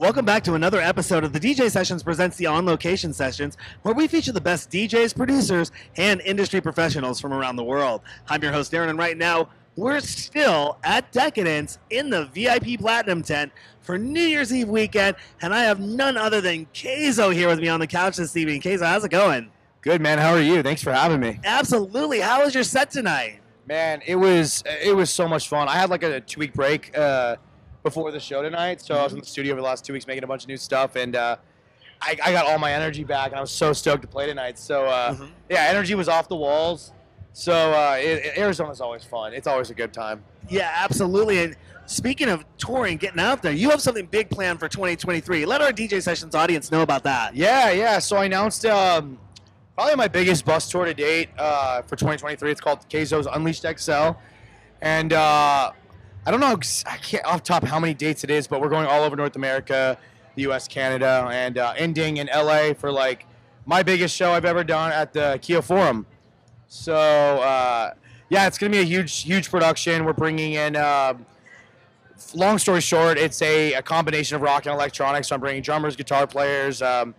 Welcome back to another episode of the DJ Sessions presents the On Location Sessions, where we feature the best DJs, producers, and industry professionals from around the world. I'm your host, Darren, and right now we're still at Decadence in the VIP Platinum tent for New Year's Eve weekend, and I have none other than Kayzo here with me on the couch this evening. Kayzo, how's it going? Good man. How are you? Thanks for having me. Absolutely. How was your set tonight? Man, it was it was so much fun. I had like a two week break uh, before the show tonight, so I was in the studio over the last two weeks making a bunch of new stuff, and uh, I, I got all my energy back, and I was so stoked to play tonight. So uh, Mhm. yeah, energy was off the walls. So uh, it, Arizona's always fun. It's always a good time. Yeah, absolutely. And speaking of touring, getting out there, you have something big planned for 2023. Let our DJ Sessions audience know about that. Yeah, yeah. So I announced um, probably my biggest bus tour to date uh, for 2023. It's called Kayzo's Unleashed XL, and uh, I don't know, I can't off top how many dates it is, but we're going all over North America, the U.S., Canada, and uh, ending in L.A. for like my biggest show I've ever done at the Kia Forum. So uh, yeah, it's gonna be a huge, huge production. We're bringing in. Um, long story short, it's a, a combination of rock and electronics. So I'm bringing drummers, guitar players, um,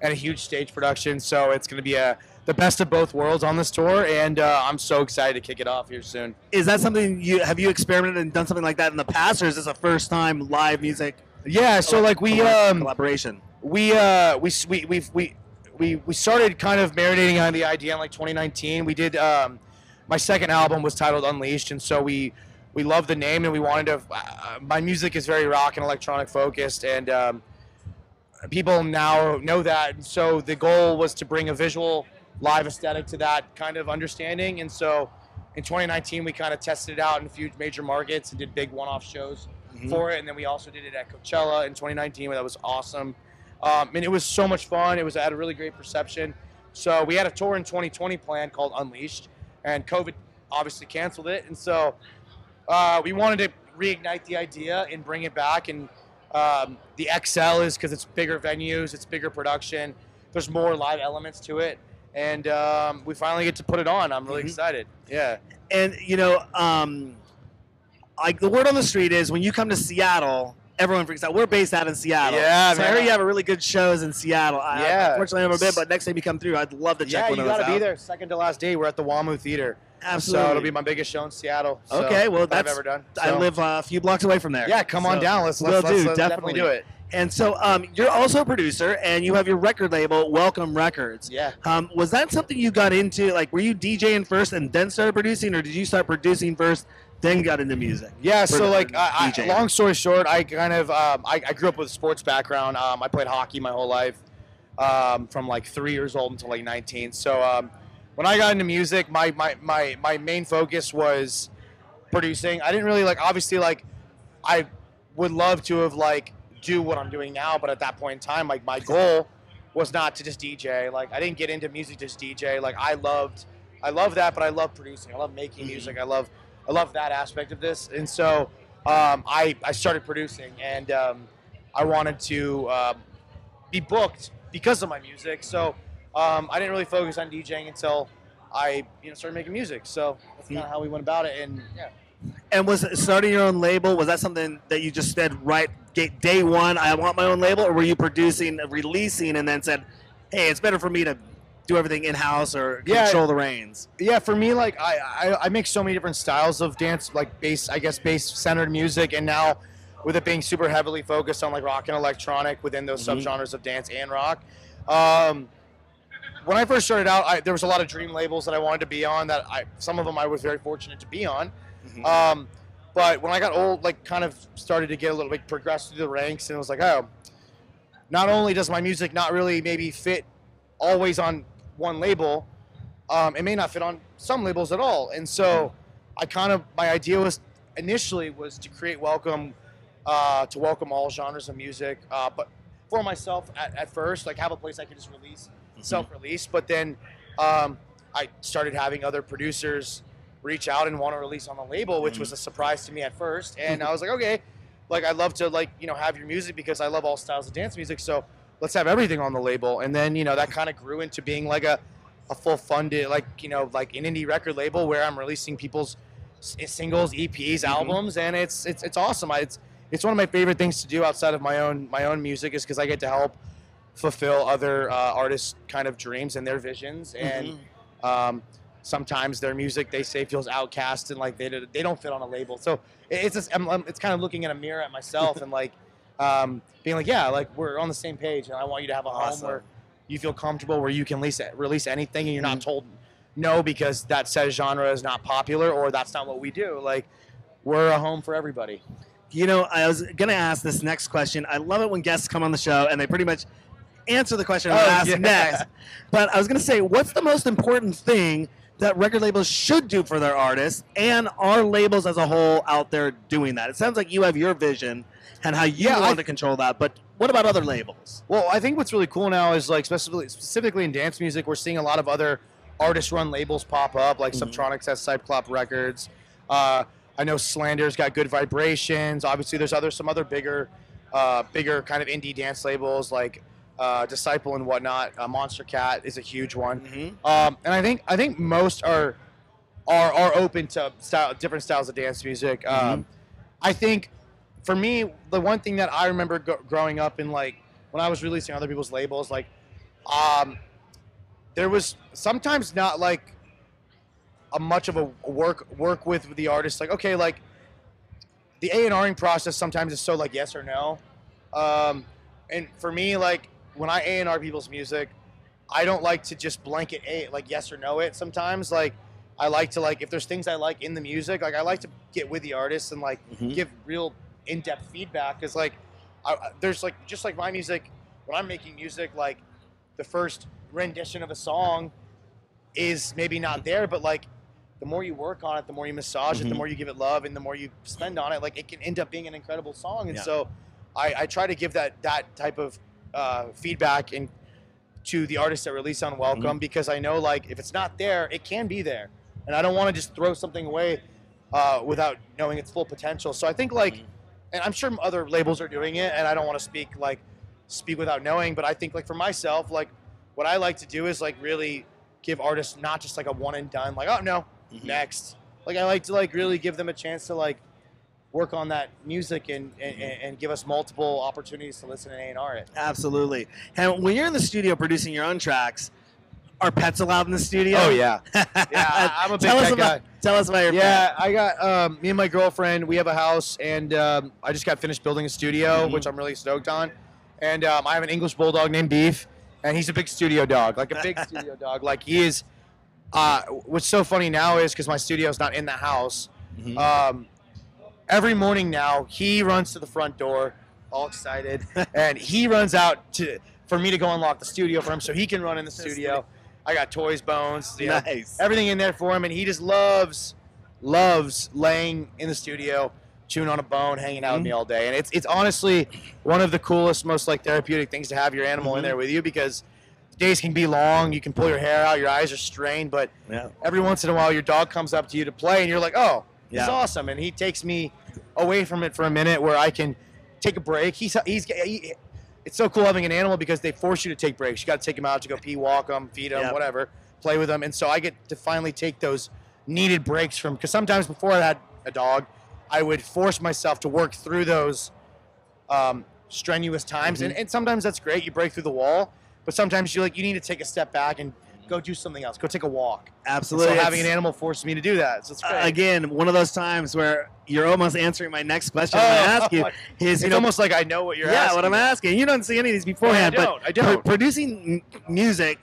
and a huge stage production. So it's to be a the best of both worlds on this tour, and uh, I'm so excited to kick it off here soon. Is that something you have you experimented and done something like that in the past, or is this a first time live music Yeah, so like we um, collaboration? we uh we we we we we we started kind of marinating on the idea in like 2019. We did um my second album was titled Unleashed, and so we we love the name and we wanted to. Uh, my music is very rock and electronic focused, and um, people now know that. So the goal was to bring a visual live aesthetic to that kind of understanding, and so. In 2019, we kind of tested it out in a few major markets and did big one-off shows Mhm. for it, and then we also did it at Coachella in 2019, where that was awesome. Um, and it was so much fun. It was had a really great perception. So we had a tour in 2020 planned called Unleashed, and COVID obviously canceled it. And so uh, we wanted to reignite the idea and bring it back. And um, the XL is because it's bigger venues, it's bigger production. There's more live elements to it, and um, we finally get to put it on. I'm really Mhm. excited. Yeah. And you know, um, like the word on the street is when you come to Seattle, everyone freaks out. We're based out in Seattle. Yeah, so I man. heard you have a really good shows in Seattle. I, Yeah. unfortunately, I've never been, but next time you come through, I'd love to check Yeah, one you of those got to be out. there. Second to last day, we're at the WAMU Theater. Absolutely. So it'll be my biggest show in Seattle. so, Okay, well, that I've that's- ever done. I live uh, a few blocks away from there. Yeah, come on down. Let's, let's, let's, do, let's definitely. definitely. do it. And so um, you're also a producer, and you have your record label, Welcome Records. Yeah. Um, was that something you got into? Like, were you DJing first and then started producing, or did you start producing first, then got into music? Yeah, so the like, I, I, long story short, I kind of, um, I, I grew up with a sports background. Um, I played hockey my whole life, um, from like three years old until like 19. So um, when I got into music, my, my, my, my main focus was producing. I didn't really like, obviously, like, I would love to have like do what I'm doing now, but at that point in time, like my goal was not to just DJ. Like I didn't get into music just DJ. Like I loved, I love that, but I love producing. I love making Mhm. music. I love, I love that aspect of this. And so um, I I started producing, and um, I wanted to um, be booked because of my music. So um, I didn't really focus on DJing until I you know started making music. So that's kind of how we went about it. And yeah. And was starting your own label? Was that something that you just said right day one? I want my own label, or were you producing, releasing, and then said, "Hey, it's better for me to do everything in house or Yeah. control the reins"? yeah for me like I, I i make so many different styles of dance like bass i guess bass centered music and now with it being super heavily focused on like rock and electronic within those Mhm. subgenres of dance and rock um when i first started out I, there was a lot of dream labels that i wanted to be on that i some of them i was very fortunate to be on um but when i got old like kind of started to get a little bit progressed through the ranks and it was like oh not only does my music not really maybe fit always on one label um, it may not fit on some labels at all. And so I kind of my idea was initially was to create welcome uh, to welcome all genres of music, uh, but for myself at, at first, like have a place I could just release Mhm. self-release. But then um, I started having other producers reach out and want to release on the label, which was a surprise to me at first. And I was like, okay, like I'd love to like you know have your music because I love all styles of dance music. So let's have everything on the label. And then you know that kind of grew into being like a a full funded like you know like an indie record label where I'm releasing people's singles, EPs, albums, and it's it's it's awesome. I, it's it's one of my favorite things to do outside of my own my own music is because I get to help fulfill other uh, artists' kind of dreams and their visions and. Mhm. Um, sometimes their music they say feels outcast and like they they don't fit on a label. So it's just, I'm, I'm- it's kind of looking in a mirror at myself and like um, being like, yeah, like we're on the same page, and I want you to have a home Awesome. where you feel comfortable, where you can release release anything, and you're not Mhm. told no because that says genre is not popular or that's not what we do. Like we're a home for everybody. You know, I was gonna ask this next question. I love it when guests come on the show and they pretty much answer the question I'm Oh, ask yeah. next. But I was gonna say, what's the most important thing that record labels should do for their artists, and are labels as a whole out there doing that? It sounds like you have your vision and how you Yeah, want I- to control that. But what about other labels? Well, I think what's really cool now is like specifically specifically in dance music, we're seeing a lot of other artist-run labels pop up, like Mhm. Subtronics has Cyclop Records. Uh, I know Slander's got Good Vibrations. Obviously, there's other some other bigger, uh, bigger kind of indie dance labels like uh, Disciple and whatnot. Uh, Monstercat is a huge one. Mm-hmm. Um, and I think I think most are are are open to style, different styles of dance music. Um, I think for me, the one thing that I remember go- growing up in like when I was releasing other people's labels, like um, there was sometimes not like a much of a work work with the artist. Like okay, like the A and Ring process sometimes is so like yes or no. Um, and for me, like when I A and R people's music, I don't like to just blanket A like yes or no it. Sometimes like I like to like if there's things I like in the music, like I like to get with the artist and like Mhm. give real in-depth feedback because like I- there's like just like my music when I'm making music like the first rendition of a song is maybe not there but like the more you work on it the more you massage it the Mhm. more you give it love and the more you spend on it like it can end up being an incredible song and Yeah. so I, I try to give that that type of uh, feedback and to the artists that release on welcome Mm-hmm. because I know like if it's not there it can be there and I don't want to just throw something away uh, without knowing its full potential so I think like Mhm. and I'm sure other labels are doing it, and I don't want to speak like speak without knowing, but I think like for myself, like what I like to do is like really give artists not just like a one and done, like oh no, Mhm. next. Like I like to like really give them a chance to like work on that music and and, and give us multiple opportunities to listen and A and R it. Absolutely. And when you're in the studio producing your own tracks, are pets allowed in the studio? Oh, yeah, yeah. I- I'm a big tell us about, guy. Tell us about your Yeah, I got um, me and my girlfriend. We have a house, and um, I just got finished building a studio, Mhm. which I'm really stoked on. And um, I have an English bulldog named Beef, and he's a big studio dog, like a big studio dog. Like he is. Uh, what's so funny now is because my studio's not in the house. Mhm. Um, every morning now, he runs to the front door, all excited, and he runs out to for me to go unlock the studio for him, so he can run in the studio. I got toys, bones, you know, nice. everything in there for him, and he just loves, loves laying in the studio, chewing on a bone, hanging out with me all day. And it's it's honestly one of the coolest, most like therapeutic things to have your animal in Mhm. there with you because days can be long. You can pull your hair out, your eyes are strained, but yeah. every once in a while, your dog comes up to you to play, and you're like, oh, Yeah. awesome, and he takes me away from it for a minute where I can take a break. He's he's he, it's so cool having an animal because they force you to take breaks. You got to take him out to go pee, walk him, feed him, Yeah. whatever, play with him, and so I get to finally take those needed breaks from because sometimes before I had a dog, I would force myself to work through those um, strenuous times, and, and sometimes that's great. You break through the wall, but sometimes you like you need to take a step back and go do something else. Go take a walk. And Absolutely. So having an animal forced me to do that. So it's uh, great. again, one of those times where you're almost answering my next question. Oh, I'm going to ask you is, it's you know, almost like I know what you're yeah, asking. what I'm asking. You don't see any of these beforehand, I don't, but I don't. pro- producing m- music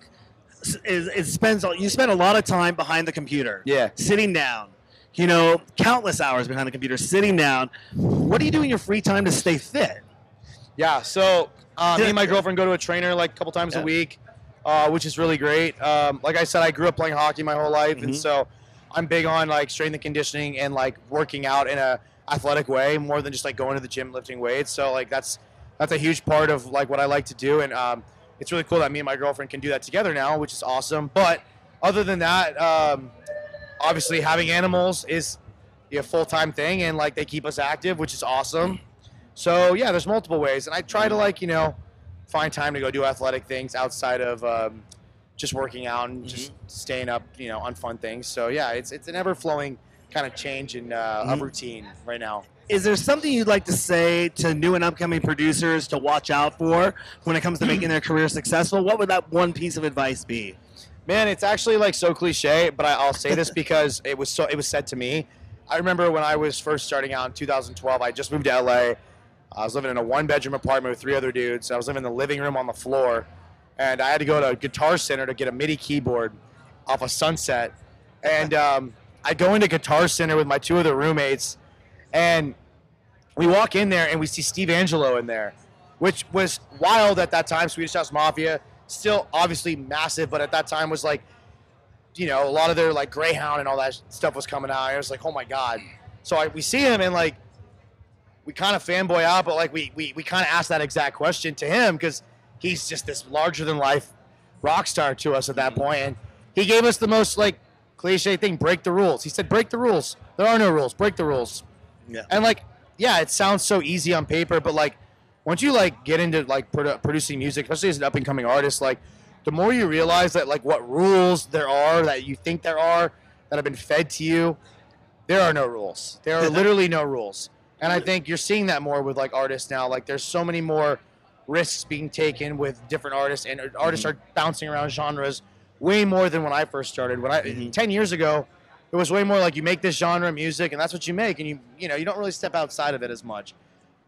is it spends a- you spend a lot of time behind the computer. Yeah. sitting down. You know, countless hours behind the computer, sitting down. What do you do in your free time to stay fit? Yeah. So uh, me and my girlfriend go to a trainer like a couple times Yeah. a week, uh, which is really great. Um, like I said, I grew up playing hockey my whole life, Mhm. and so I'm big on like strength and conditioning and like working out in a athletic way more than just like going to the gym lifting weights. So like that's that's a huge part of like what I like to do, and um, it's really cool that me and my girlfriend can do that together now, which is awesome. But other than that, um, obviously having animals is a full time thing, and like they keep us active, which is awesome. So yeah, there's multiple ways, and I try to like you know find time to go do athletic things outside of um, just working out and just staying up, you know, on fun things. So yeah, it's it's an ever flowing kind of change in uh, Mhm. a routine right now. is there something you'd like to say to new and upcoming producers to watch out for when it comes to making their career successful? What would that one piece of advice be? Man, it's actually like so cliche, but I, I'll say this because it was so it was said to me. I remember when I was first starting out in 2012. I just moved to LA. I was living in a one-bedroom apartment with three other dudes. I was living in the living room on the floor, and I had to go to a Guitar Center to get a MIDI keyboard off of Sunset. And um, I go into Guitar Center with my two other roommates, and we walk in there and we see Steve Angello in there, which was wild at that time. Swedish House Mafia, still obviously massive, but at that time was like, you know, a lot of their like Greyhound and all that stuff was coming out. I was like, oh my god. So I, we see him and like we kind of fanboy out, but like we we, we kind of asked that exact question to him because he's just this larger than life rock star to us at that point. point, and he gave us the most like cliche thing: break the rules. He said, "Break the rules. There are no rules. Break the rules." Yeah. And like, yeah, it sounds so easy on paper, but like once you like get into like produ- producing music, especially as an up and coming artist, like the more you realize that like what rules there are that you think there are that have been fed to you, there are no rules. There are literally no rules. And I think you're seeing that more with like artists now. Like there's so many more risks being taken with different artists, and artists Mhm. are bouncing around genres way more than when I first started. When I Mhm. ten years ago, it was way more like you make this genre of music, and that's what you make, and you you know you don't really step outside of it as much.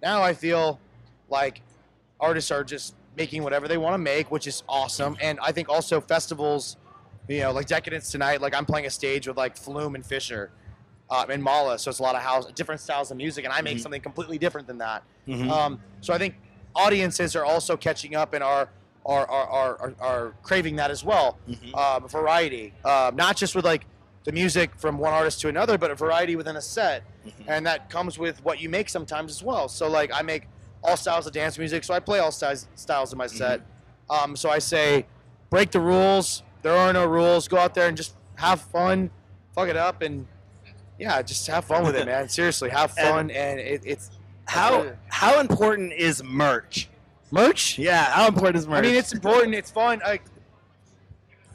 Now I feel like artists are just making whatever they want to make, which is awesome. And I think also festivals, you know, like Decadence tonight, like I'm playing a stage with like Flume and Fisher uh, and Malaa, so it's a lot of house, different styles of music, and I make Mhm. something completely different than that. Mhm. Um, so I think audiences are also catching up and are are are, are, are, craving that as well. Mhm. Um, variety, um, not just with like the music from one artist to another, but a variety within a set, Mhm. and that comes with what you make sometimes as well. So like I make all styles of dance music, so I play all styles styles in my set. Um, so I say, break the rules. There are no rules. Go out there and just have fun, fuck it up, and yeah, just have fun with it, man. Seriously, have fun, and it, it's How how important is merch? merch. Yeah, how important is merch? I mean, it's important. It's fun. I,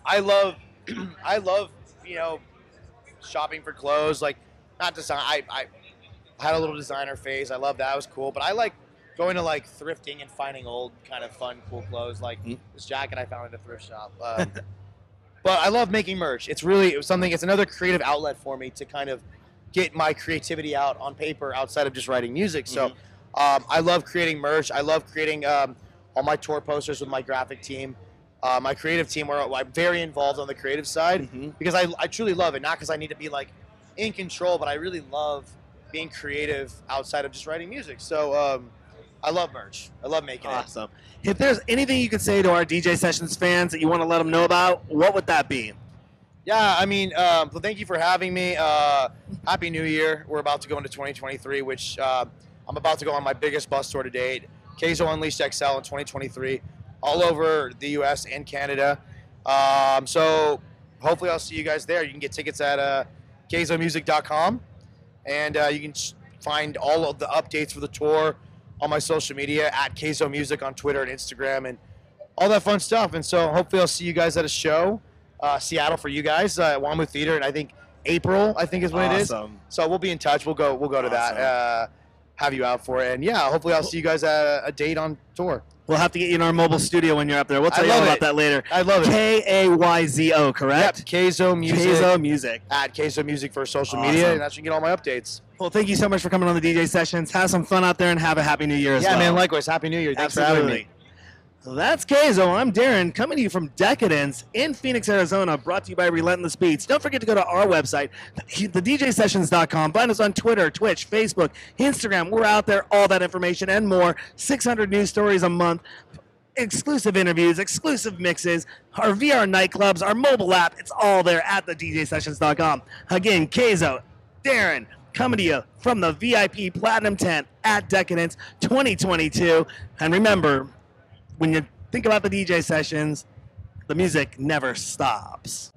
I love, I love, you know, shopping for clothes. Like, not design. I, I had a little designer phase. I love that. It was cool. But I like going to like thrifting and finding old, kind of fun, cool clothes. Like Mm. this jacket I found at a thrift shop. Um, but I love making merch. It's really it was something. It's another creative outlet for me to kind of get my creativity out on paper outside of just writing music. So. Mhm. Um, I love creating merch. I love creating um, all my tour posters with my graphic team, uh, my creative team, where I'm very involved on the creative side Mhm. because I, I truly love it. Not because I need to be like in control, but I really love being creative outside of just writing music. So um, I love merch. I love making it. Awesome. If there's anything you could say to our DJ Sessions fans that you want to let them know about, what would that be? Yeah, I mean, um, well, thank you for having me. Uh, Happy New Year. We're about to go into 2023, which uh, I'm about to go on my biggest bus tour to date. Kayzo Unleashed XL in 2023, all over the U.S. and Canada. Um, so hopefully I'll see you guys there. You can get tickets at uh, kayzomusic.com, and uh, you can find all of the updates for the tour on my social media at Kayzo Music on Twitter and Instagram, and all that fun stuff. And so hopefully I'll see you guys at a show uh, Seattle for you guys uh, at WAMU Theater, and I think April I think is when it is. So we'll be in touch. We'll go. We'll go to Awesome. that. Uh, have you out for it, and yeah, hopefully I'll see you guys at a, a date on tour. We'll have to get you in our mobile studio when you're up there. We'll tell I you all about it. that later. I love it. K A Y Z O, Yep, correct? Kayzo Music Kayzo Music. at Kayzo Music for social Awesome. media, and that's where you get all my updates. Well, thank you so much for coming on the DJ Sessions. Have some fun out there and have a happy new year as yeah, well. man. Likewise. Happy New Year. Thanks for having me. That's Kayzo. I'm Darren, coming to you from Decadence in Phoenix, Arizona, brought to you by Relentless Beats. Don't forget to go to our website, thedjsessions.com. Find us on Twitter, Twitch, Facebook, Instagram. We're out there, all that information and more. 600 news stories a month, exclusive interviews, exclusive mixes, our VR nightclubs, our mobile app. It's all there at thedjsessions.com. Again, Kayzo, Darren, coming to you from the VIP Platinum Tent at Decadence 2022. And remember, when you think about the DJ sessions, the music never stops.